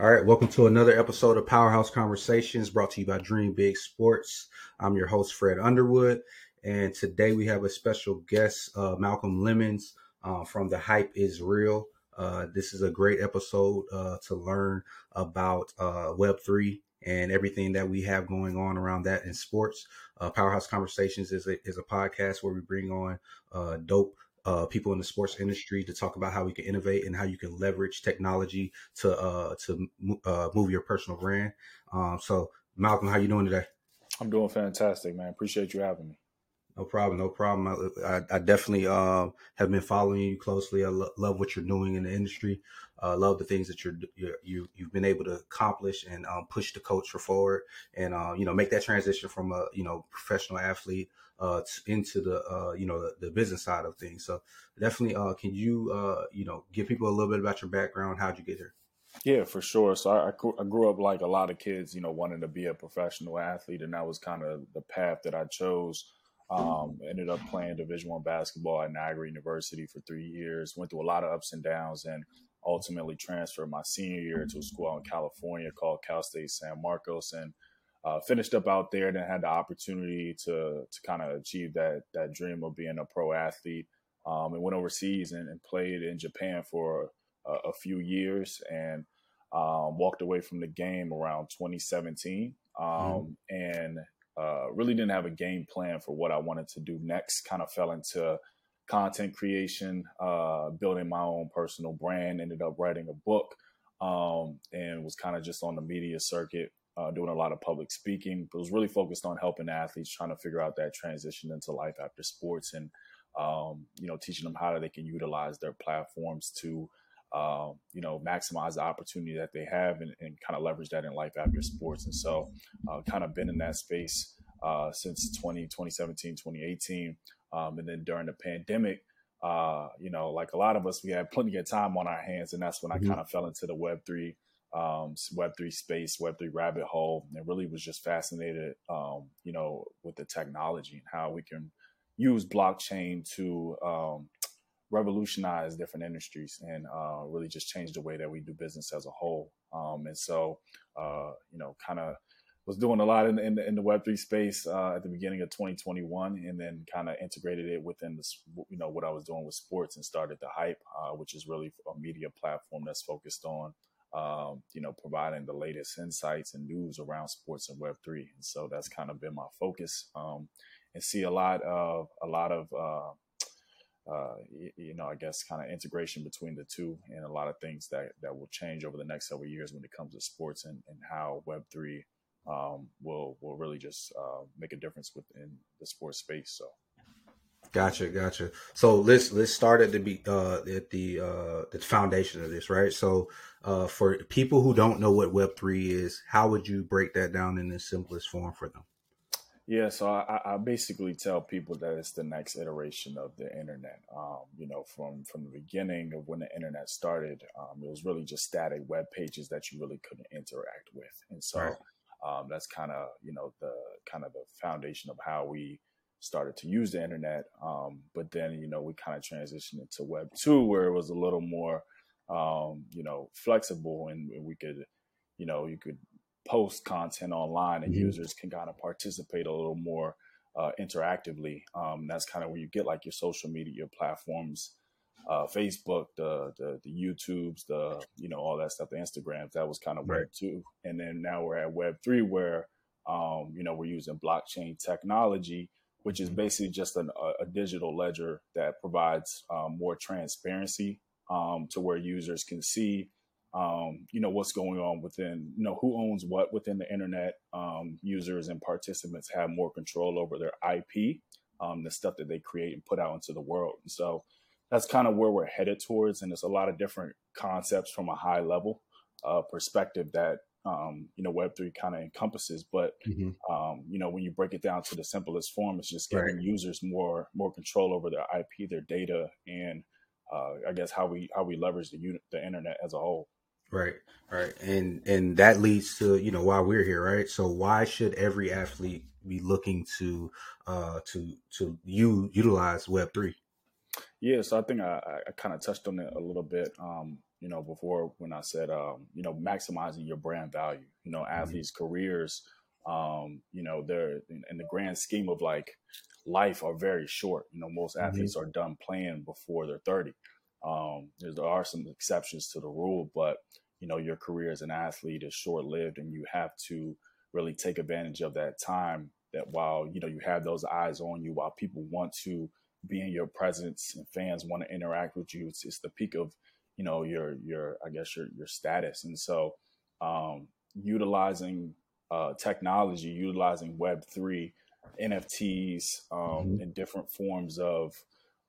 All right, welcome to another episode of Powerhouse Conversations brought to you by Dream Big Sports. I'm your host, Fred Underwood, and today we have a special guest, uh, Malcolm Lemons uh, from The Hype is Real. Uh, this is a great episode uh, to learn about uh, Web3 and everything that we have going on around that in sports. Uh, Powerhouse Conversations is a, is a podcast where we bring on dope uh, people in the sports industry to talk about how we can innovate and how you can leverage technology to uh, to uh, move your personal brand. Um, so, Malcolm, how you doing today? I'm doing fantastic, man. Appreciate you having me. No problem, no problem. I, I definitely um, have been following you closely. I lo- love what you're doing in the industry. Uh, love the things that you're, you're you you've been able to accomplish and um, push the culture forward, and uh, you know make that transition from a you know professional athlete uh, into the uh, you know the, the, business side of things. So definitely, uh, can you uh, you know give people a little bit about your background? How'd you get here? Yeah, for sure. So I, I grew up like a lot of kids, you know, wanting to be a professional athlete, and that was kind of the path that I chose. Um, ended up playing Division One basketball at Niagara University for three years. Went through a lot of ups and downs, and ultimately transferred my senior year to a school out in California called Cal State San Marcos, and uh, finished up out there, then had the opportunity to to kind of achieve that that dream of being a pro athlete, um, and went overseas and, and, played in Japan for a, a few years, and um, walked away from the game around 2017, um, mm-hmm. and uh, really didn't have a game plan for what I wanted to do next. Kind of fell into content creation, uh, building my own personal brand. Ended up writing a book, um, and was kind of just on the media circuit uh, doing a lot of public speaking, but was really focused on helping athletes trying to figure out that transition into life after sports and, um, you know, teaching them how they can utilize their platforms to, uh, you know, maximize the opportunity that they have and, and, kind of leverage that in life after sports. And so, uh, kind of been in that space uh, since 20, 2017, 2018. Um, and then during the pandemic, uh, you know, like a lot of us, we had plenty of time on our hands, and that's when mm-hmm. I kind of fell into the Web three um, Web3 space, Web3 rabbit hole, and really was just fascinated, um, you know, with the technology and how we can use blockchain to um, revolutionize different industries and uh, really just change the way that we do business as a whole. Um, and so, uh, you know, kind of was doing a lot in, in, in the Web3 space uh, at the beginning of 2021, and then kind of integrated it within this, you know, what I was doing with sports and started the Hype, uh, which is really a media platform that's focused on um, you know, providing the latest insights and news around sports and Web three. And so that's kind of been my focus, um, and see a lot of a lot of uh, uh, you, you, know, I guess kind of integration between the two, and a lot of things that that will change over the next several years when it comes to sports and, and how Web three um, will will really just uh, make a difference within the sports space. So. Gotcha, gotcha. So let's let's start at the be uh at the uh the foundation of this, right? So uh for people who don't know what Web three is, how would you break that down in the simplest form for them? Yeah, so I, I basically tell people that it's the next iteration of the internet. Um, you know, from from the beginning of when the internet started, um, it was really just static web pages that you really couldn't interact with, and so right. um, that's kind of you know the kind of the foundation of how we started to use the internet. Um, but then, you know, we kind of transitioned into Web 2, where it was a little more, um, you know, flexible and we could, you know, you could post content online and mm-hmm. users can kind of participate a little more uh, interactively. Um, that's kind of where you get like your social media your platforms. Uh, Facebook, the, the the YouTubes, the you know all that stuff, the Instagrams. That was kind of right. Web two, and then now we're at Web three, where um, you know we're using blockchain technology which is basically just an, a, a, digital ledger that provides um, more transparency um, to where users can see, um, you know, what's going on within, you know, who owns what within the internet. Um, users and participants have more control over their IP, um, the stuff that they create and put out into the world. And so that's kind of where we're headed towards. And there's a lot of different concepts from a high level uh, perspective that um, you know Web3 kind of encompasses. But mm-hmm. um, you know, when you break it down to the simplest form, it's just giving right. users more more control over their IP, their data, and uh, I guess how we how we leverage the unit, the internet as a whole. Right, right, and and that leads to you know why we're here, right? So why should every athlete be looking to uh, to to you utilize Web three? Yeah, so I think I, I kind of touched on it a little bit. Um, you know, before when I said, um, you know, maximizing your brand value. You know, mm-hmm. athletes' careers, um, you know, they're in, in, the grand scheme of like life are very short. You know, most mm-hmm. athletes mm-hmm. are done playing before they're 30. Um, there are some exceptions to the rule, but you know, your career as an athlete is short lived, and you have to really take advantage of that time. That while you know you have those eyes on you, while people want to be in your presence and fans want to interact with you, it's, it's the peak of you know your your I guess your your status, and so um, utilizing uh, technology, utilizing Web three, NFTs, um, mm-hmm. and different forms of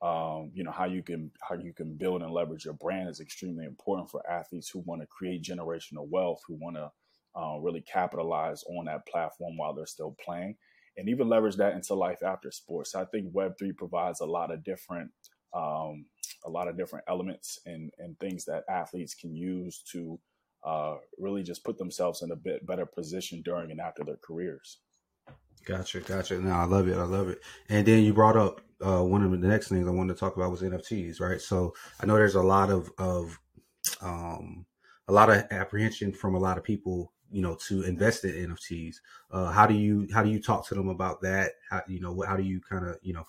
um, you know how you can how you can build and leverage your brand is extremely important for athletes who want to create generational wealth, who want to uh, really capitalize on that platform while they're still playing, and even leverage that into life after sports. So I think Web three provides a lot of different um, a lot of different elements and and things that athletes can use to uh, really just put themselves in a bit better position during and after their careers. Gotcha, gotcha. No, I love it. I love it. And then you brought up uh, one of the next things I wanted to talk about was NFTs, right? So I know there's a lot of of um, a lot of apprehension from a lot of people, you know, to invest in NFTs. Uh, how do you how do you talk to them about that? How you know how do you kind of you know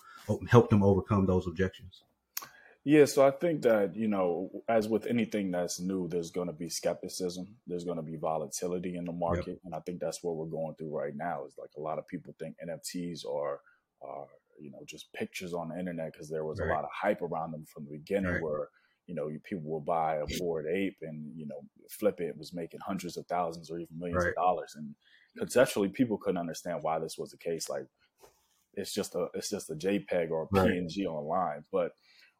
help them overcome those objections? Yeah, so I think that, you know, as with anything that's new, there's going to be skepticism. There's going to be volatility in the market. Yep. And I think that's what we're going through right now is like a lot of people think NFTs are, are you know, just pictures on the internet because there was right. a lot of hype around them from the beginning right. where, you know, people will buy a bored ape and, you know, flip it, it was making hundreds of thousands or even millions right. of dollars. And conceptually, people couldn't understand why this was the case. Like, it's just a, it's just a JPEG or a PNG online. But,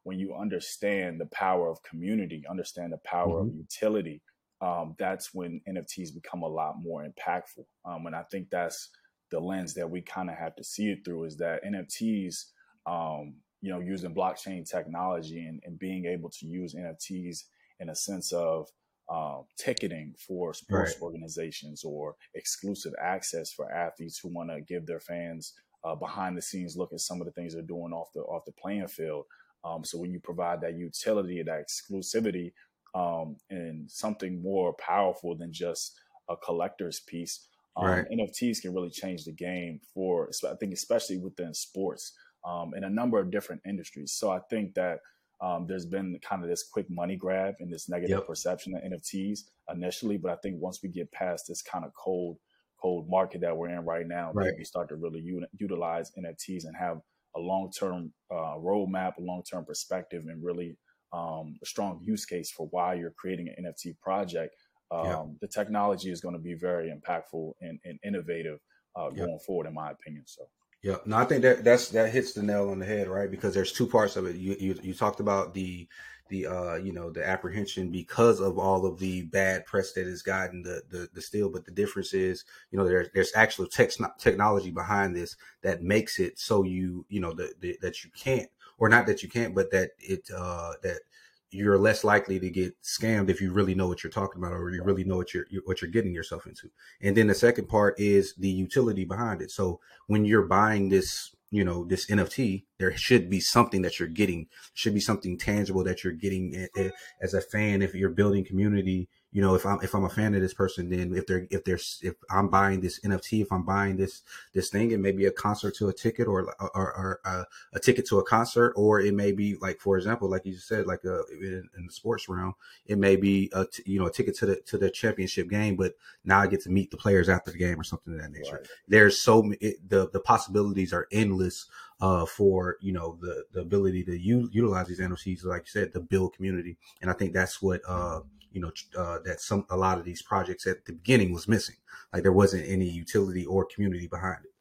when you understand the power of community, understand the power mm-hmm. of utility, um, that's when NFTs become a lot more impactful. Um, and I think that's the lens that we kind of have to see it through is that NFTs, um, you know, using blockchain technology and, and, being able to use NFTs in a sense of um, ticketing for sports right. organizations or exclusive access for athletes who want to give their fans uh, behind the scenes look at some of the things they're doing off the off the playing field. Um, so when you provide that utility, that exclusivity, um, and something more powerful than just a collector's piece, um, right. NFTs can really change the game for, I think, especially within sports um, in a number of different industries. So I think that um, there's been kind of this quick money grab and this negative yep. perception of NFTs initially, but I think once we get past this kind of cold, cold market that we're in right now, right. we start to really u- utilize NFTs and have a long term uh, roadmap, a long term perspective, and really um, a strong use case for why you're creating an NFT project, um, yeah. the technology is going to be very impactful and, and innovative uh, going forward, in my opinion. So. Yeah, no, I think that that's that hits the nail on the head, right? Because there's two parts of it. You you, you talked about the the uh you know the apprehension because of all of the bad press that has gotten the the, the steel but the difference is you know there's there's actual tech, technology behind this that makes it so you you know the, the, that you can't or not that you can't but that it uh that you're less likely to get scammed if you really know what you're talking about or you really know what you're what you're getting yourself into. And then the second part is the utility behind it. So when you're buying this you know this nft there should be something that you're getting should be something tangible that you're getting eh, eh, as a fan if you're building community you know if i'm if i'm a fan of this person then if they're if there's if i'm buying this nft if i'm buying this this thing it may be a concert to a ticket or or, or uh, a ticket to a concert or it may be like for example like you said like a, uh, in, in the sports realm it may be a t- you know a ticket to the to the championship game but now i get to meet the players after the game or something of that nature right. there's so it, the the possibilities are endless uh, for you know the the ability to u- utilize these NFTs, like you said, to build community. And I think that's what uh, you know uh, that some a lot of these projects at the beginning was missing. Like there wasn't any utility or community behind it.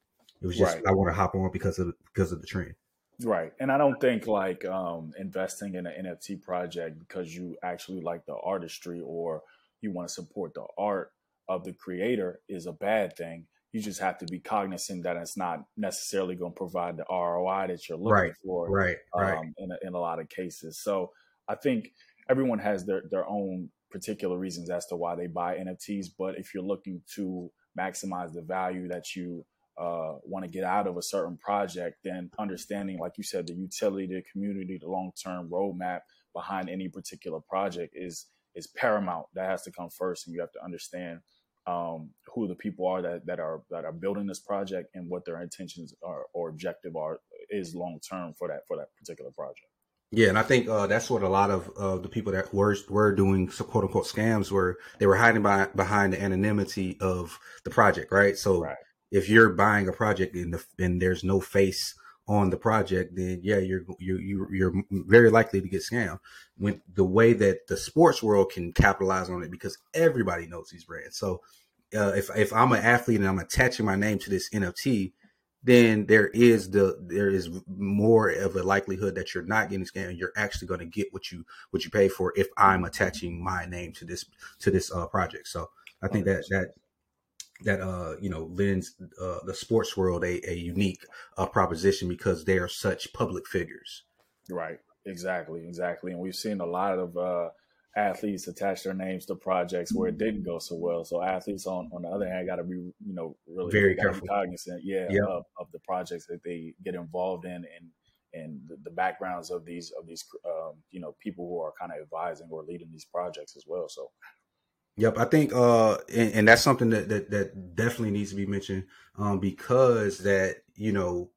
It was just right. I want to hop on because of because of the trend. Right. And I don't think like um, investing in an NFT project because you actually like the artistry or you want to support the art of the creator is a bad thing. You just have to be cognizant that it's not necessarily going to provide the ROI that you're looking right. for. Right. Um, right. In a, in a lot of cases. So I think everyone has their their own particular reasons as to why they buy NFTs. But if you're looking to maximize the value that you uh, want to get out of a certain project, then understanding, like you said, the utility, the community, the long term roadmap behind any particular project is is paramount. That has to come first, and you have to understand um, who the people are that, that are that are building this project and what their intentions are or objective are is long term for that for that particular project. Yeah, and I think uh, that's what a lot of uh, the people that were were doing quote unquote scams were they were hiding by, behind the anonymity of the project, right? So right. if you're buying a project and, the, and there's no face on the project, then yeah, you're you you're very likely to get scammed. When the way that the sports world can capitalize on it because everybody knows these brands. So uh, if if I'm an athlete and I'm attaching my name to this NFT, then there is the there is more of a likelihood that you're not getting scammed. You're actually going to get what you what you pay for if I'm attaching my name to this to this uh, project. So I think that that that uh you know lends uh, the sports world a, a unique uh, proposition because they are such public figures. Right. Exactly. Exactly. And we've seen a lot of uh athletes attach their names to projects where it didn't go so well. So athletes on, on the other hand got to be, you know, really very careful, cognizant, yeah, yep. of, of, the projects that they get involved in and and the, the backgrounds of these of these um, you know people who are kind of advising or leading these projects as well. So. Yep, I think, uh, and, and that's something that, that that definitely needs to be mentioned, um, because that you know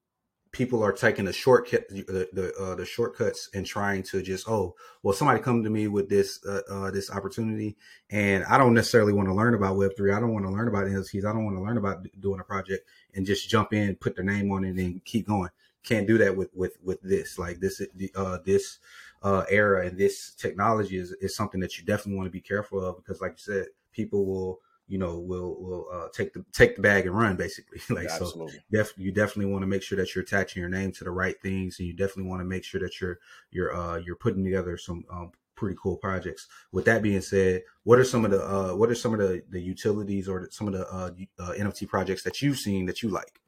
people are taking the shortcut the the, uh, the shortcuts and trying to just oh well somebody come to me with this uh, uh, this opportunity and I don't necessarily want to learn about Web three. I don't want to learn about NFTs I don't want to learn about doing a project and just jump in put their name on it and keep going. Can't do that with with with this. Like this uh this uh era and this technology is is something that you definitely want to be careful of because like you said people will you know, will will uh, take the take the bag and run basically. like yeah, so, def- you definitely want to make sure that you're attaching your name to the right things, and you definitely want to make sure that you're you're uh, you're putting together some um, pretty cool projects. With that being said, what are some of the uh, what are some of the the utilities or some of the uh, uh, NFT projects that you've seen that you like?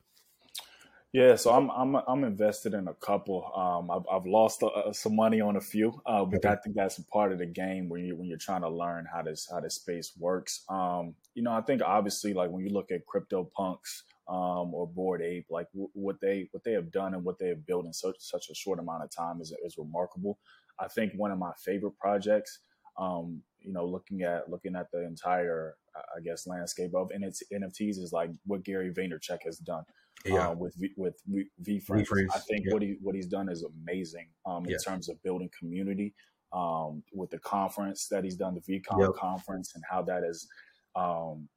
Yeah, so I'm I'm I'm invested in a couple. Um, I've, I've lost uh, some money on a few, uh, but okay. I think that's a part of the game when you when you're trying to learn how this how this space works. Um, you know, I think obviously like when you look at CryptoPunks um, or bored ape, like w- what they what they have done and what they have built in such such a short amount of time is is remarkable. I think one of my favorite projects, um, you know, looking at looking at the entire I guess landscape of NFTs is like what Gary Vaynerchuk has done yeah. Uh, with v, with VeeFriends. I think yeah. what he what he's done is amazing um, in yeah. terms of building community. Um, with the conference that he's done, the VeeCon yep. conference, and how that is, um,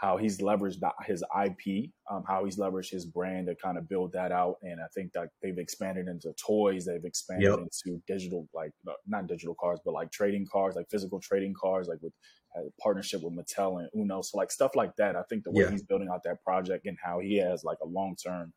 how he's leveraged his IP, um, how he's leveraged his brand to kind of build that out. And I think that they've expanded into toys, they've expanded yep. into digital, like not digital cards, but like trading cards, like physical trading cards, like with partnership with Mattel and Uno. So like stuff like that. I think the way yeah. he's building out that project and how he has like a long term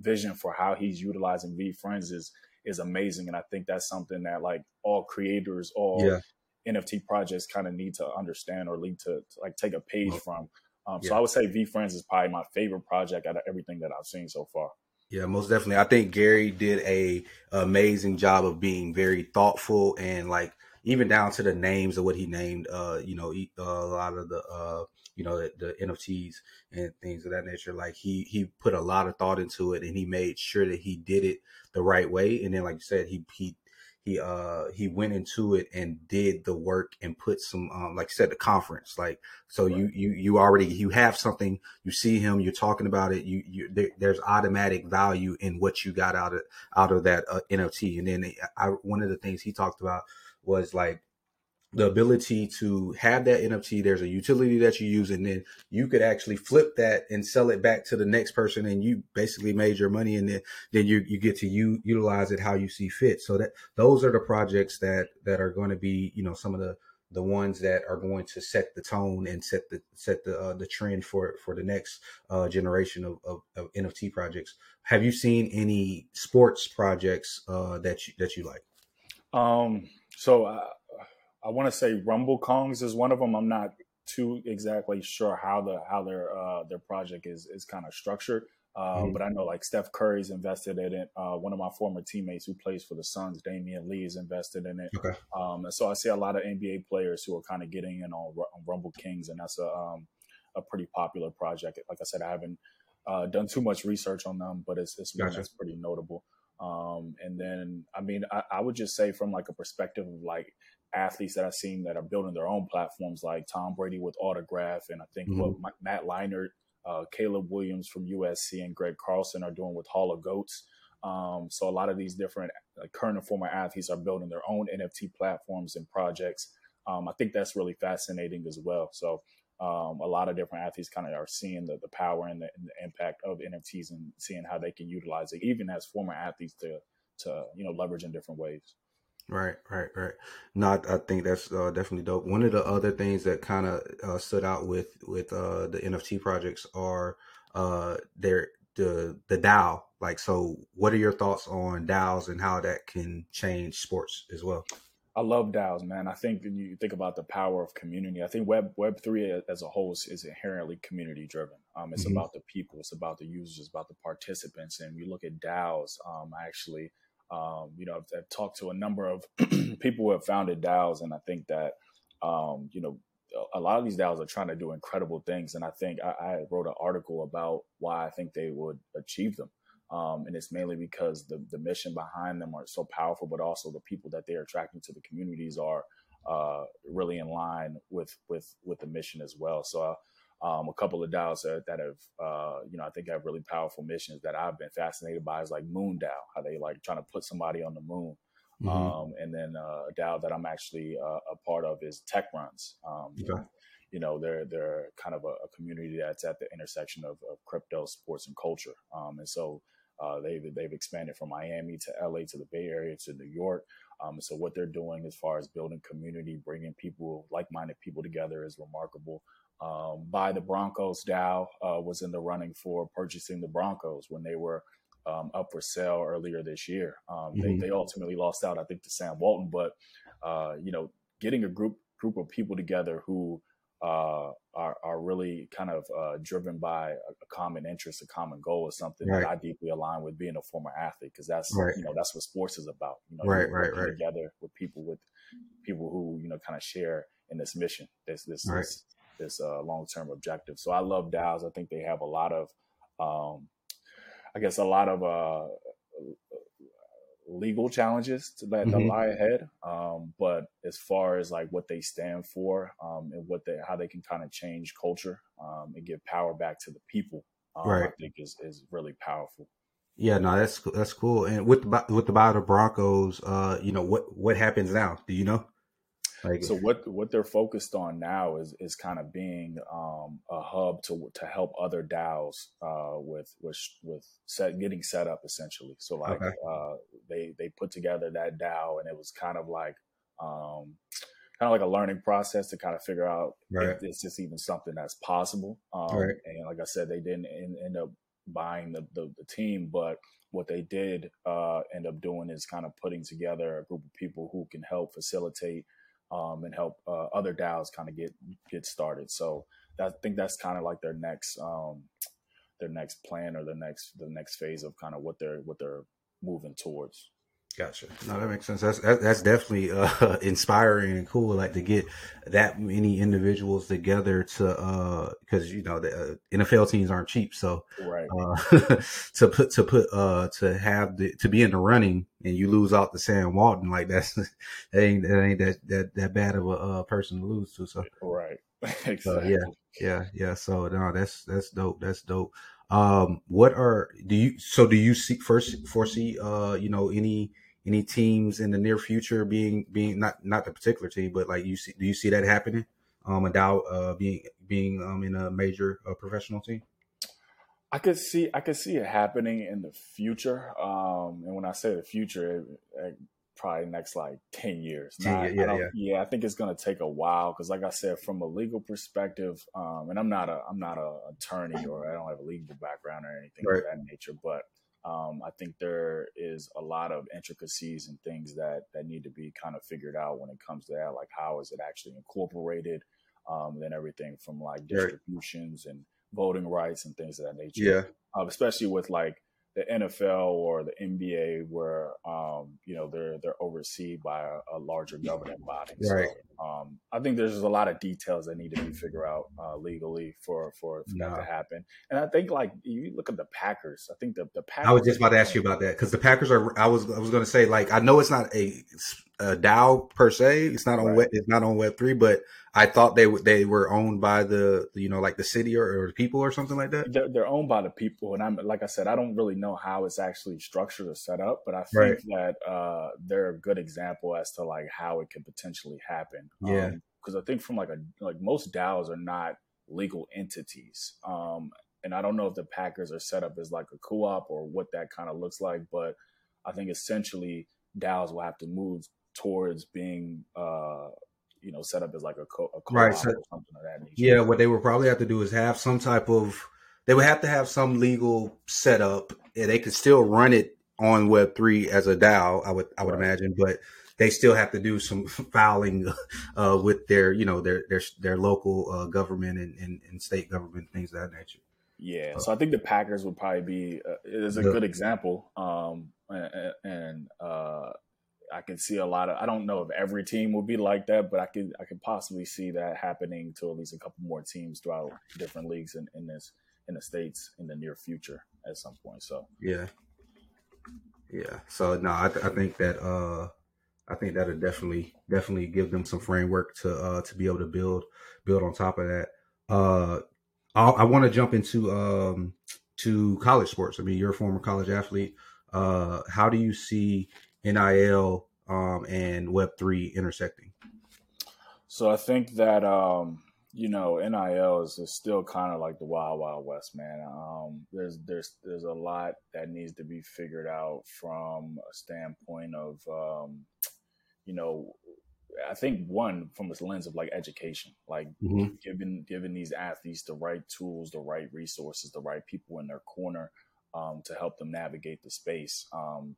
vision for how he's utilizing VeeFriends is is amazing. And I think that's something that like all creators, all yeah. NFT projects kind of need to understand or lead to, to like take a page from. Um, yeah. So I would say VeeFriends is probably my favorite project out of everything that I've seen so far. Yeah, most definitely. I think Gary did a amazing job of being very thoughtful and like even down to the names of what he named. Uh, you know, he, uh, a lot of the uh, you know, the, the, NFTs and things of that nature. Like he he put a lot of thought into it, and he made sure that he did it the right way. And then, like you said, he he he uh he went into it and did the work and put some um like I said the conference like so right. you you you already you have something you see him you're talking about it you you there, there's automatic value in what you got out of out of that uh, NFT and then I one of the things he talked about was like the ability to have that NFT. There's a utility that you use, and then you could actually flip that and sell it back to the next person, and you basically made your money, and then then you you get to you utilize it how you see fit. So that those are the projects that that are going to be you know some of the the ones that are going to set the tone and set the set the uh, the trend for for the next uh, generation of, of, of, NFT projects. Have you seen any sports projects uh, that you that you like? Um, so uh, I want to say Rumble Kongs is one of them. I'm not too exactly sure how the how their uh, their project is is kind of structured. Uh, mm-hmm. But I know like Steph Curry's invested in it. Uh, one of my former teammates who plays for the Suns, Damion Lee, is invested in it. Okay. Um, and so I see a lot of NBA players who are kind of getting in on, on, Rumble Kongs, and that's a um, a pretty popular project. Like I said, I haven't uh, done too much research on them, but it's it's gotcha. one that's pretty notable. Um, and then, I mean, I, I, would just say from like a perspective of like athletes that I've seen that are building their own platforms, like Tom Brady with Autograph, and I think mm-hmm. what Matt Leinart, uh, Caleb Williams from USC, and Greg Carlson are doing with Hall of Goats. Um, so a lot of these different uh, current and former athletes are building their own NFT platforms and projects. Um, I think that's really fascinating as well. So um, a lot of different athletes kind of are seeing the, the power and the, and the, impact of NFTs and seeing how they can utilize it, even as former athletes to to you know leverage in different ways. Right, right, right. No, I, I think that's uh, definitely dope. One of the other things that kind of uh, stood out with with uh, the NFT projects are uh, their the the DAO. Like, so what are your thoughts on DAOs and how that can change sports as well? I love DAOs, man. I think when you think about the power of community, I think Web Web three as a whole is, inherently community driven. Um, it's mm-hmm. about the people, it's about the users, it's about the participants. And we look at DAOs. Um, actually, um, you know, I've, I've, talked to a number of people who have founded DAOs, and I think that um, you know a lot of these DAOs are trying to do incredible things. And I think I, I wrote an article about why I think they would achieve them. Um, and it's mainly because the, the mission behind them are so powerful, but also the people that they're attracting to the communities are uh, really in line with with with the mission as well. So um, a couple of DAOs that, that have uh, you know I think have really powerful missions that I've been fascinated by is like Moon DAO, how they like trying to put somebody on the moon. Mm-hmm. Um, and then uh, a DAO that I'm actually uh, a part of is Tech Runs. Um, okay. You know, they're they're kind of a, a, community that's at the intersection of, of crypto, sports, and culture. Um, and so uh, they've they've expanded from Miami to LA to the Bay Area to New York. Um, so what they're doing as far as building community, bringing people, like-minded people together, is remarkable. Um, Buy the Broncos DAO uh, was in the running for purchasing the Broncos when they were um, up for sale earlier this year. Um, mm-hmm. they, they ultimately lost out, I think, to Sam Walton. But uh, you know, getting a group group of people together who uh, are, are really kind of uh, driven by a, common interest, a common goal or something right. that I deeply align with being a former athlete because that's right. you know that's what sports is about. You know, right, right, right. Together with people with people who you know kind of share in this mission, this this right. this, this uh, long term objective. So I love DAOs. I think they have a lot of, um, I guess, a lot of uh, legal challenges to that, mm-hmm. lie ahead. Um, but as far as like what they stand for um, and what they how they can kind of change culture um, and give power back to the people, um, right. I think is is really powerful. Yeah, no, that's that's cool. And with the with the Buy the Broncos, uh, you know what what happens now? Do you know? Like, so what what they're focused on now is is kind of being um, a hub to to help other DAOs uh, with with with set getting set up essentially. So like okay. uh, they they put together that DAO and it was kind of like um, kind of like a learning process to kind of figure out right. if this is even something that's possible. Um, right. And like I said, they didn't end, end up buying the, the, the team, but what they did uh, end up doing is kind of putting together a group of people who can help facilitate um, and help uh, other DAOs kind of get get started. So that, I think that's kind of like their next um, their next plan or the next the next phase of kind of what they're what they're moving towards. Gotcha. No, that makes sense. That's that's definitely uh, inspiring and cool. Like to get that many individuals together to because uh, you know the uh, NFL teams aren't cheap, so right uh, to put to put uh to have the to be in the running and you lose out to Sam Walton like that's that ain't that ain't that that, that bad of a uh, person to lose to. So right, exactly. yeah, yeah, yeah. So no, that's that's dope. That's dope. Um, what are do you so do you see first foresee uh you know any any teams in the near future being being not not the particular team, but like you see, do you see that happening? Um, a DAO uh, being being um in a major uh, professional team. I could see I could see it happening in the future. Um, and when I say the future, it, it probably next like 10 years. Yeah, yeah, yeah. yeah, I think it's going to take a while. Cause like I said, from a legal perspective, um, and I'm not a, I'm not a attorney or I don't have a legal background or anything right. of that nature, but um, I think there is a lot of intricacies and things that that need to be kind of figured out when it comes to that. Like how is it actually incorporated? Um, then everything from like distributions and voting rights and things of that nature. Yeah. Uh, especially with like the NFL or the NBA, where um, you know they're they're overseen by a, a larger governing body. Right. So, um, I think there's a lot of details that need to be figured out uh, legally for for, for no. that to happen. And I think like you look at the Packers. I think the the Packers. I was just about to ask you about that because the Packers are. I was I was going to say like I know it's not a a DAO per se. It's not on Right. web. It's not on Web three, but I thought they w- they were owned by the you know like the city or, or the people or something like that. they're, they're owned by the people and i'm like i said i don't really know how it's actually structured or set up but i think Right. that uh they're a good example as to like how it could potentially happen Yeah. because i think from like a like most DAOs are not legal entities um and i don't know if the packers are set up as like a co-op or what that kind of looks like but i think essentially DAOs will have to move towards being uh you know set up as like a, co- a Right, so- or something of that nature Yeah, what they would probably have to do is have some type of. They would have to have some legal setup, and they could still run it on Web three as a DAO. I would I would Right. imagine, but they still have to do some filing uh, with their you know their their their local uh, government and, and, and state government things of that nature. Yeah, Uh, so I think the Packers would probably be uh, is a Yeah. good example. Um, and, and uh, I can see a lot of. I don't know if every team will be like that, but I could I could possibly see that happening to at least a couple more teams throughout different leagues in, in this in the states in the near future at some point. So Yeah, yeah. So no, I, th- I think that uh, I think that'll definitely definitely give them some framework to uh to be able to build build on top of that. Uh, I'll, I want to jump into um to college sports. I mean, you're a former college athlete. Uh, how do you see NIL um and Web three intersecting? So I think that um, you know NIL is, is still kind of like the wild wild west, man. Um, there's there's there's a lot that needs to be figured out from a standpoint of um, you know I think one from this lens of like education, like Mhm. giving giving these athletes the right tools, the right resources, the right people in their corner um, to help them navigate the space.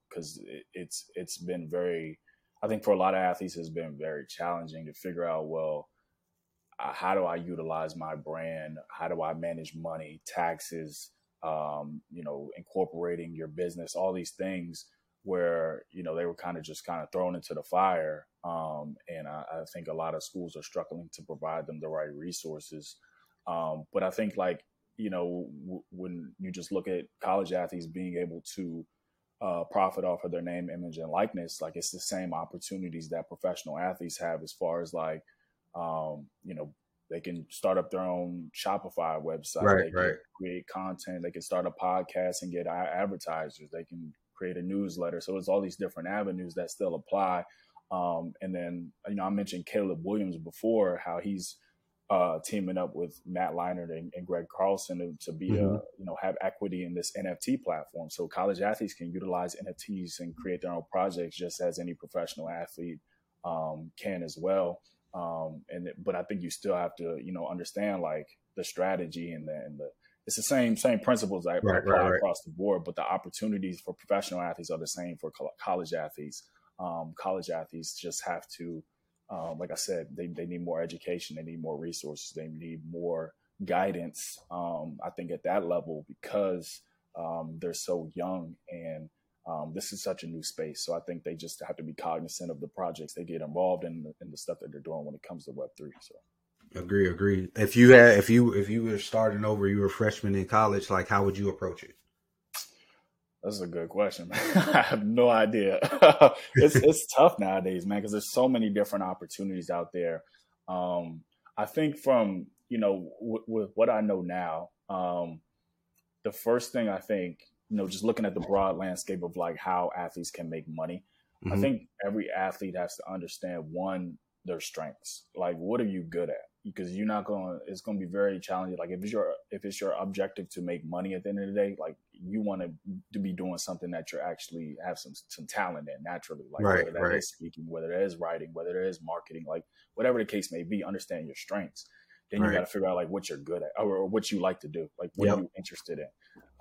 Because it, it's it's been very, I think for a lot of athletes, it's been very challenging to figure out. Well, uh, how do I utilize my brand? How do I manage money, taxes? Um, you know, incorporating your business, all these things where you know they were kind of just kind of thrown into the fire um, and I, I think a lot of schools are struggling to provide them the right resources um, but i think like you know w- when you just look at college athletes being able to uh, profit off of their name image and likeness like it's the same opportunities that professional athletes have as far as like um, you know they can start up their own shopify website Right, they can right. create content they can start a podcast and get advertisers they can create a newsletter so it's all these different avenues that still apply um, and then you know i mentioned caleb williams before how he's uh, teaming up with Matt Leinart and, and Greg Carlson to, to be a Mhm. you know have equity in this NFT platform. So college athletes can utilize NFTs and create their own projects just as any professional athlete um, can as well. Um, and but I think you still have to you know understand like the strategy and the, and the it's the same same principles that Right, apply right, right. across the board, but the opportunities for professional athletes are the same for col- college athletes. Um, college athletes just have to um, like I said, they, they need more education, they need more resources, they need more guidance. Um, I think at that level because um, they're so young and um, this is such a new space. So I think they just have to be cognizant of the projects they get involved in and the stuff that they're doing when it comes to Web three. So Agree, agree. If you had, if you, if you were starting over, you were a freshman in college, like how would you approach it? That's a good question. I have no idea. it's it's tough nowadays, man, because there's so many different opportunities out there. Um, I think from you know w- with what I know now, um, the first thing I think you know just looking at the broad landscape of like how athletes can make money. I Mhm. think every athlete has to understand one their strengths. Like, what are you good at? Because you're not going. to It's going to be very challenging. Like, if it's your if it's your objective to make money at the end of the day, like you want to to be doing something that you're actually have some some talent in naturally. Like Right, whether that is right. speaking, whether that is writing, whether that is marketing, like whatever the case may be. Understand your strengths. Then you Right. got to figure out like what you're good at or, or what you like to do. Like what Yep. are you interested in?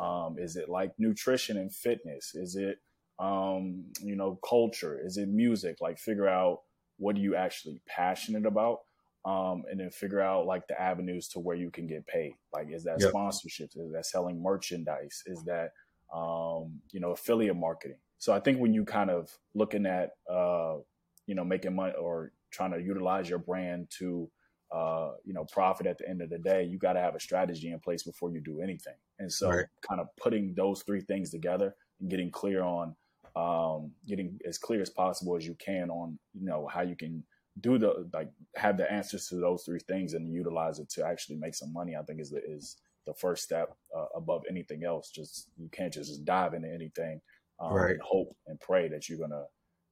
Um, is it like nutrition and fitness? Is it um, you know, culture? Is it music? Like figure out what are you actually passionate about? Um, and then figure out like the avenues to where you can get paid. Like, is that Yep. sponsorships? Is that selling merchandise? Is that, um, you know, affiliate marketing? So I think when you kind of looking at, uh, you know, making money or trying to utilize your brand to, uh, you know, profit at the end of the day, you got to have a strategy in place before you do anything. And so Right. kind of putting those three things together and getting clear on, um, getting as clear as possible as you can on you know how you can do the like have the answers to those three things and utilize it to actually make some money. I think is the is the first step uh, above anything else. Just you can't just, dive into anything um, right. and hope and pray that you're gonna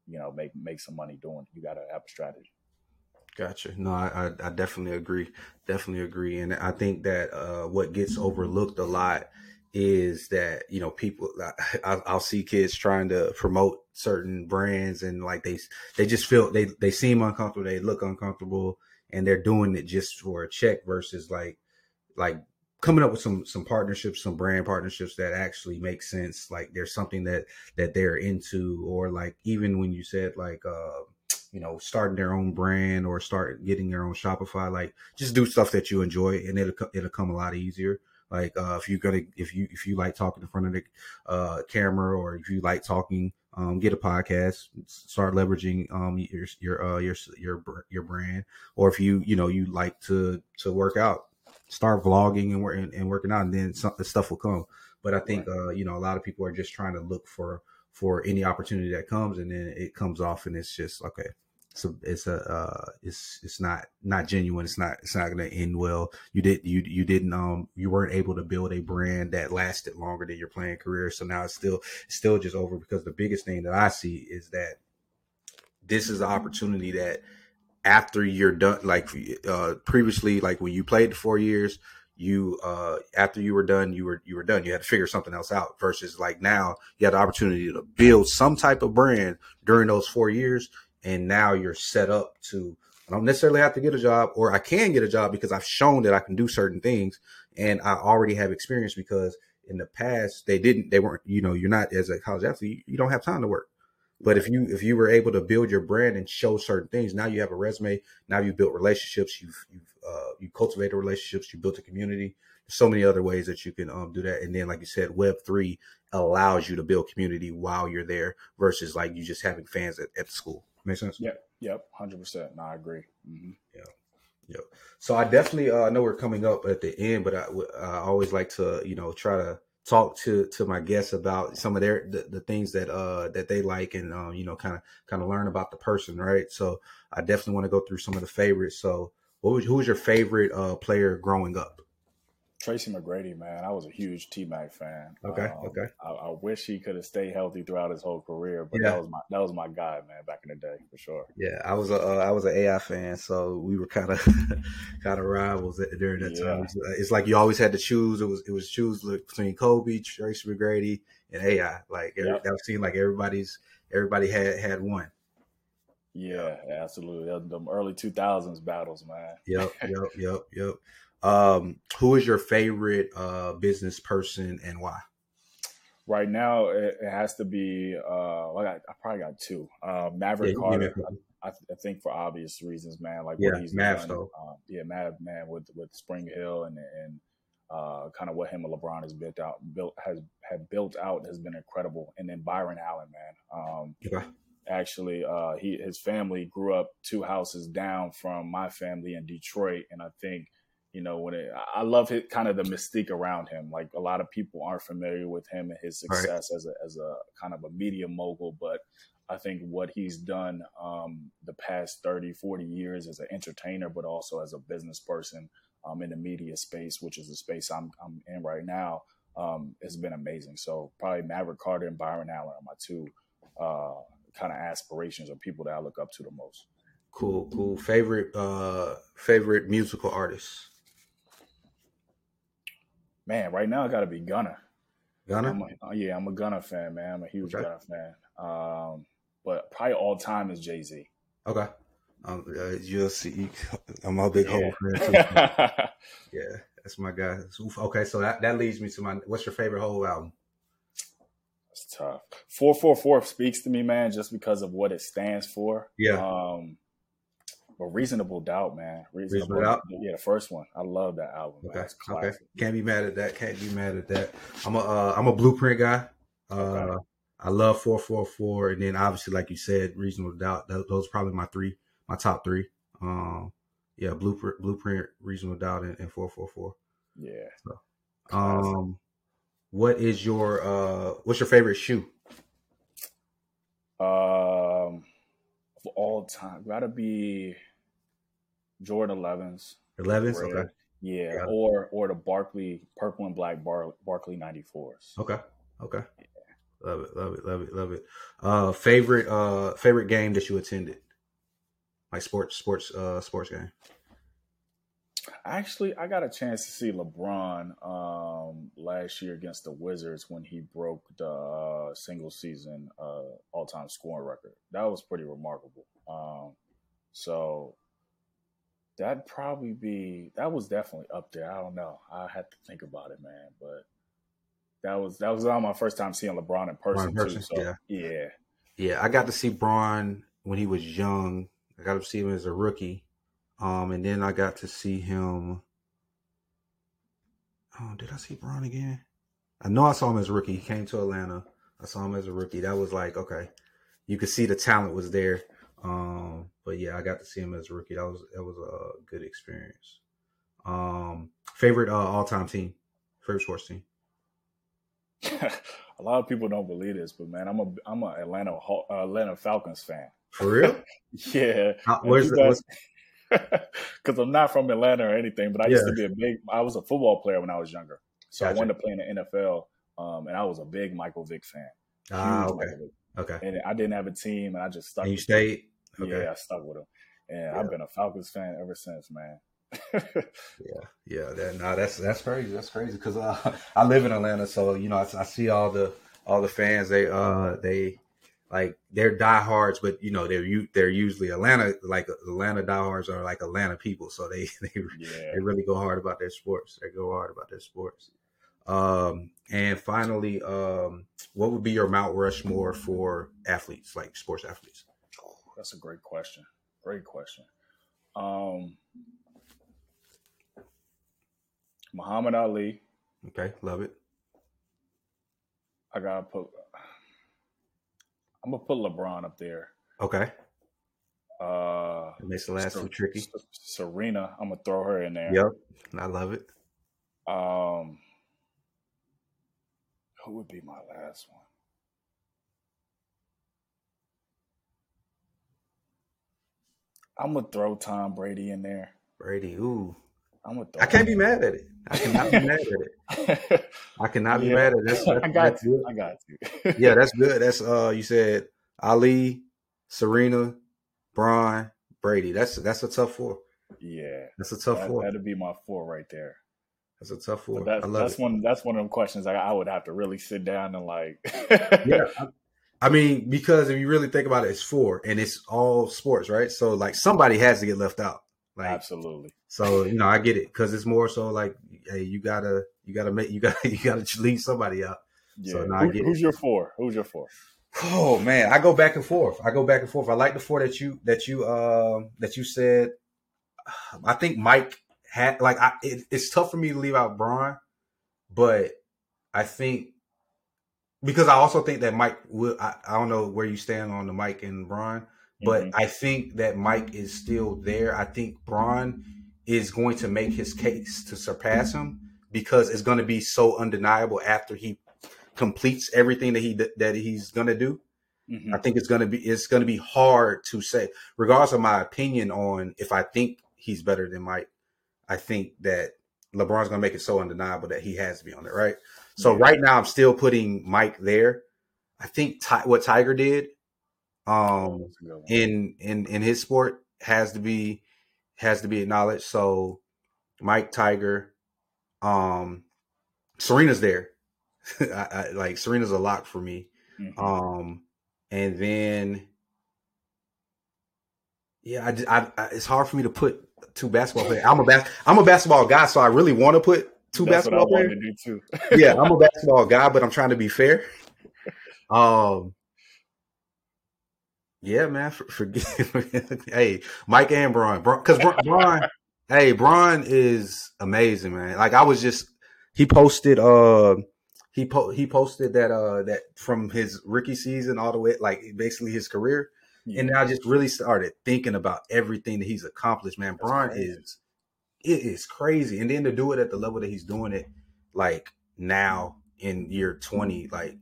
you know make make some money doing. It. You got to have a strategy. Gotcha. No, I, I definitely agree. Definitely agree. And I think that uh, what gets overlooked a lot is that you know people I, will see kids trying to promote certain brands and like they they just feel they they seem uncomfortable they look uncomfortable and they're doing it just for a check versus like like coming up with some some partnerships some brand partnerships that actually make sense like there's something that that they're into or like even when you said like uh you know starting their own brand or start getting their own shopify like just do stuff that you enjoy and it'll it'll come a lot easier like uh, if you're gonna if you if you like talking in front of the uh, camera or if you like talking, um, get a podcast. Start leveraging um, your your uh, your your your brand. Or if you you know you like to to work out, start vlogging and, and, and working out, and then some, the stuff will come. But I think right. uh, you know a lot of people are just trying to look for for any opportunity that comes, and then it comes off, and it's just okay it's a, it's a uh, it's it's not not genuine. It's not it's not going to end well. You did you you didn't um you weren't able to build a brand that lasted longer than your playing career. So now it's still it's still just over because the biggest thing that I see is that this is an opportunity that after you're done like uh previously like when you played the four years you uh after you were done you were you were done you had to figure something else out versus like now you had the opportunity to build some type of brand during those four years and now you're set up to I don't necessarily have to get a job or I can get a job because I've shown that I can do certain things and I already have experience because in the past they didn't they weren't you know you're not as a college athlete you don't have time to work. But if you if you were able to build your brand and show certain things now you have a resume now you've built relationships you've you've uh, you cultivated relationships you built a community There's so many other ways that you can um, do that. And then like you said web 3 allows you to build community while you're there versus like you just having fans at, at the school Make sense? Yep. Yep. Hundred percent. No, I agree. Mm-hmm. Yeah. Yep. So I definitely uh, know we're coming up at the end, but I, I always like to you know try to talk to to my guests about some of their the, the things that uh that they like and um you know kind of kind of learn about the person right so i definitely want to go through some of the favorites so what was who was your favorite uh player growing up Tracy McGrady, man, I was a huge T Mac fan. Okay, um, okay. I, I, wish he could have stayed healthy throughout his whole career, but yeah. that was my that was my guy, man, back in the day for sure. Yeah, I was a uh, I was an AI fan, so we were kind of kind of rivals during that yeah. time. It's like you always had to choose. It was it was choose between Kobe, Tracy McGrady, and AI. Like yep. that seemed like everybody's everybody had had one. Yeah, absolutely. The early two thousands battles, man. Yep, yep, yep, yep. Um, who is your favorite uh, business person and why? Right now, it, it has to be. Uh, well, I, I probably got two. Uh, Maverick yeah, Carter. I, I, think for obvious reasons, man. Like yeah, what he's Mavs, done. Um, yeah, Mav, man, with with SpringHill and and uh, kind of what him and LeBron has built out, built has had built out has been incredible. And then Byron Allen, man. Um, okay. Actually, uh, he his family grew up two houses down from my family in Detroit, and I think you know, when it, I love it, kind of the mystique around him. Like a lot of people aren't familiar with him and his success right. as a as a kind of a media mogul, but I think what he's done um, the past 30, 40 years as an entertainer, but also as a business person um, in the media space, which is the space I'm, I'm in right now, um, has been amazing. So probably Maverick Carter and Byron Allen are my two uh, kind of aspirations or people that I look up to the most. Cool, cool. Favorite uh, favorite musical artists man, right now I got to be Gunna. Gunna? I'm a, uh, yeah, I'm a Gunna fan, man. I'm a huge okay. Gunna fan. Um, but probably all time is Jay Z. Okay. Um, uh, you'll see. I'm a big yeah. Hov fan yeah, that's my guy. Okay, so that, that leads me to my. What's your favorite whole album? It's tough. Four four four speaks to me, man, just because of what it stands for. Yeah. Um, but Reasonable Doubt, man. Reasonable, Reasonable Doubt. Yeah, the first one. I love that album. Okay. Okay. Can't be mad at that. Can't be mad at that. I'm a uh, I'm a Blueprint guy. Uh, okay. I love 444, and then obviously, like you said, Reasonable Doubt. Those are probably my three, my top three. Um, yeah, Blueprint, Blueprint, Reasonable Doubt, and, and 444. Yeah. So, um, what is your uh, what's your favorite shoe? Um, of all time, gotta be Jordan 11s. 11s, okay. Yeah, yeah, or or the Barkley purple and black Bar, Barkley 94s. Okay, okay. Yeah. Love it, love it, love it, love it. Uh, favorite uh favorite game that you attended, like sports sports uh sports game. Actually, I got a chance to see LeBron um, last year against the Wizards when he broke the uh, single season uh, all time scoring record. That was pretty remarkable. Um, so that'd probably be that was definitely up there. I don't know. I had to think about it, man. But that was that was all my first time seeing LeBron in person, in person too. So, yeah, yeah, yeah. I got to see Bron when he was young. I got to see him as a rookie um, and then I got to see him. Oh, did I see Bron again? I know I saw him as a rookie. He came to Atlanta. I saw him as a rookie. That was like okay, you could see the talent was there. Um, but yeah, I got to see him as a rookie. That was that was a good experience. Um, favorite uh, all time team, favorite sports team. a lot of people don't believe this, but man, I'm a I'm a Atlanta uh, Atlanta Falcons fan. For real? yeah. How, where's the, because I'm not from Atlanta or anything, but I used to be a big. I was a football player when I was younger, so gotcha. I wanted to play in the NFL, um, and I was a big Michael Vick fan. Ah, okay, okay. And I didn't have a team, and I just stuck. And you stayed. Him. Okay. Yeah, I stuck with him, and yeah. I've been a Falcons fan ever since, man. yeah, yeah. That, no, that's that's crazy. That's crazy because uh, I live in Atlanta, so you know I, I see all the all the fans. They uh they like they're diehards, but you know they're they're usually Atlanta like Atlanta diehards are like Atlanta people, so they they, yeah. they really go hard about their sports. They go hard about their sports. Um, and finally, um, what would be your Mount Rushmore for athletes, like sports athletes? That's a great question. Great question. Um, Muhammad Ali. Okay, love it. I gotta put I'm gonna put LeBron up there. Okay. Uh, it makes the last Ser- two tricky. Serena, I'm gonna throw her in there. Yep, I love it. Um, who would be my last one? I'm gonna throw Tom Brady in there. Brady, ooh. I'm I can't be mad at it. I cannot be mad at it. I cannot be yeah. mad at it. That's, that's, I got you. I got you. yeah, that's good. That's uh you said Ali, Serena, Bron, Brady. That's that's a tough four. Yeah. That's a tough that, four. That'd be my four right there. That's a tough four. That, I love that's it. one that's one of them questions I, I would have to really sit down and like Yeah. I, I mean, because if you really think about it, it's four and it's all sports, right? So like somebody has to get left out. Like absolutely. So you know, I get it because it's more so like, hey, you gotta, you gotta make, you gotta, you gotta leave somebody out. Yeah. So Who, who's it. your four? Who's your four? Oh man, I go back and forth. I go back and forth. I like the four that you that you uh, that you said. I think Mike had like I, it, it's tough for me to leave out Bron, but I think because I also think that Mike will. I, I don't know where you stand on the Mike and Bron, but mm-hmm. I think that Mike is still there. I think Bron is going to make his case to surpass him because it's going to be so undeniable after he completes everything that he that he's going to do. Mm-hmm. I think it's going to be it's going to be hard to say, regardless of my opinion on if I think he's better than Mike. I think that LeBron's going to make it so undeniable that he has to be on it, right? So yeah. right now, I'm still putting Mike there. I think Ty, what Tiger did um, in in in his sport has to be has to be acknowledged. So Mike Tiger, um, Serena's there. I, I, like Serena's a lock for me. Mm-hmm. Um, and then yeah, I, I, it's hard for me to put two basketball players. I'm a bas- I'm a basketball guy, so I really want to put two That's basketball players. to do too. yeah, I'm a basketball guy, but I'm trying to be fair. Um, yeah, man. For, forgive. hey, Mike and Bron, because Bron, Bron, hey, Bron is amazing, man. Like I was just, he posted, uh, he po- he posted that uh that from his rookie season all the way like basically his career, yeah. and I just really started thinking about everything that he's accomplished. Man, Bron is it is crazy, and then to do it at the level that he's doing it, like now in year twenty, like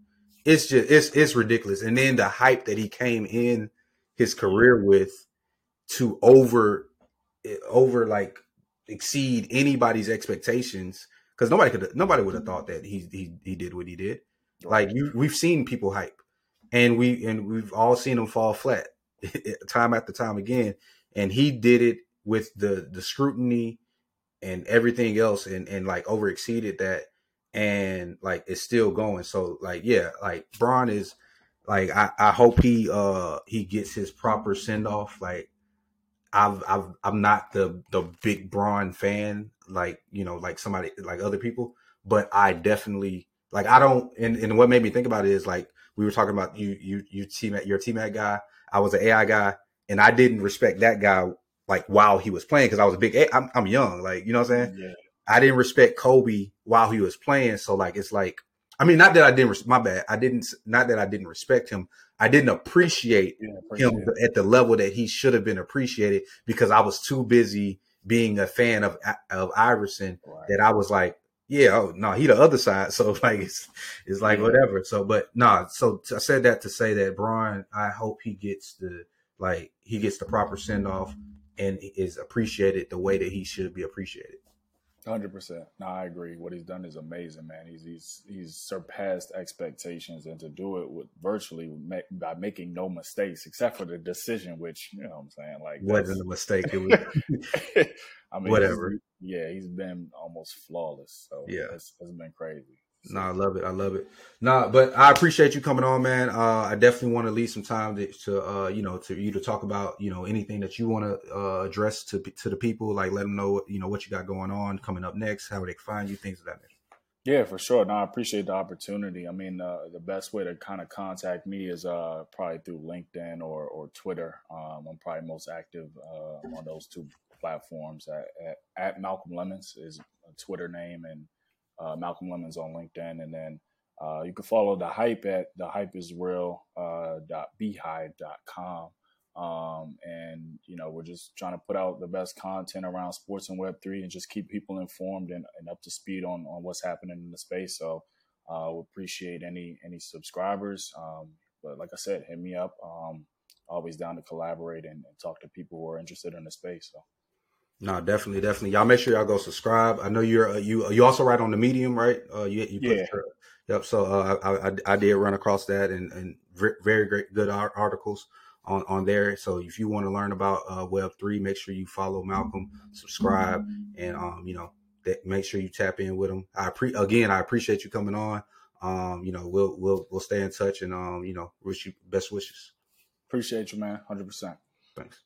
it's just it's it's ridiculous. And then the hype that he came in his career with to over over like exceed anybody's expectations because nobody could nobody would have thought that he he he did what he did. Like you, we've seen people hype, and we and we've all seen him fall flat time after time again. And he did it with the the scrutiny and everything else, and and like over exceeded that, and like it's still going. So like yeah, like Bron is like I I hope he uh he gets his proper send off. Like I've I've I'm not the the big Bron fan like you know like somebody like other people, but I definitely like I don't and, and what made me think about it is like we were talking about you you you team you're a team guy. I was an AI guy, and I didn't respect that guy like while he was playing because I was a big. I'm, I'm young, like you know what I'm saying. Yeah. I didn't respect Kobe while he was playing, so like it's like I mean, not that I didn't. My bad. I didn't. Not that I didn't respect him. I didn't appreciate, yeah, appreciate him it. at the level that he should have been appreciated because I was too busy being a fan of of Iverson right. that I was like, yeah, oh no, he the other side. So like it's it's like yeah. whatever. So but nah, so I said that to say that Bron, I hope he gets the like he gets the proper send off and is appreciated the way that he should be appreciated. Hundred percent. No, I agree. What he's done is amazing, man. He's he's he's surpassed expectations, and to do it with virtually by making no mistakes except for the decision, which you know what I'm saying, like wasn't a mistake. It was, I mean, whatever. He's, yeah, he's been almost flawless. So yeah, it's, it's been crazy. No, I love it. I love it. Nah, but I appreciate you coming on, man. Uh, I definitely want to leave some time to, to uh, you know, to you to talk about, you know, anything that you want to uh, address to to the people. Like, let them know, you know, what you got going on coming up next, how they find you, things of that nature. Yeah, for sure. No, I appreciate the opportunity. I mean, uh, the best way to kind of contact me is uh, probably through LinkedIn or, or Twitter. Um, I'm probably most active uh, on those two platforms. At, at, at Malcolm Lemons is a Twitter name, and uh, Malcolm Lemons on LinkedIn, and then uh, you can follow the hype at the hype is real uh. Um, and you know, we're just trying to put out the best content around sports and web three and just keep people informed and, and up to speed on, on what's happening in the space. So, uh, we appreciate any, any subscribers. Um, but like I said, hit me up. Um, always down to collaborate and, and talk to people who are interested in the space. So. No, definitely, definitely. Y'all make sure y'all go subscribe. I know you're uh, you you also write on the Medium, right? Uh, you you yeah. Your, yep. So uh, I, I, I did run across that and and very great good articles on on there. So if you want to learn about uh, Web three, make sure you follow Malcolm, subscribe, and um you know that make sure you tap in with him. I pre again I appreciate you coming on. Um you know we'll we'll we'll stay in touch and um you know wish you best wishes. Appreciate you, man. Hundred percent. Thanks.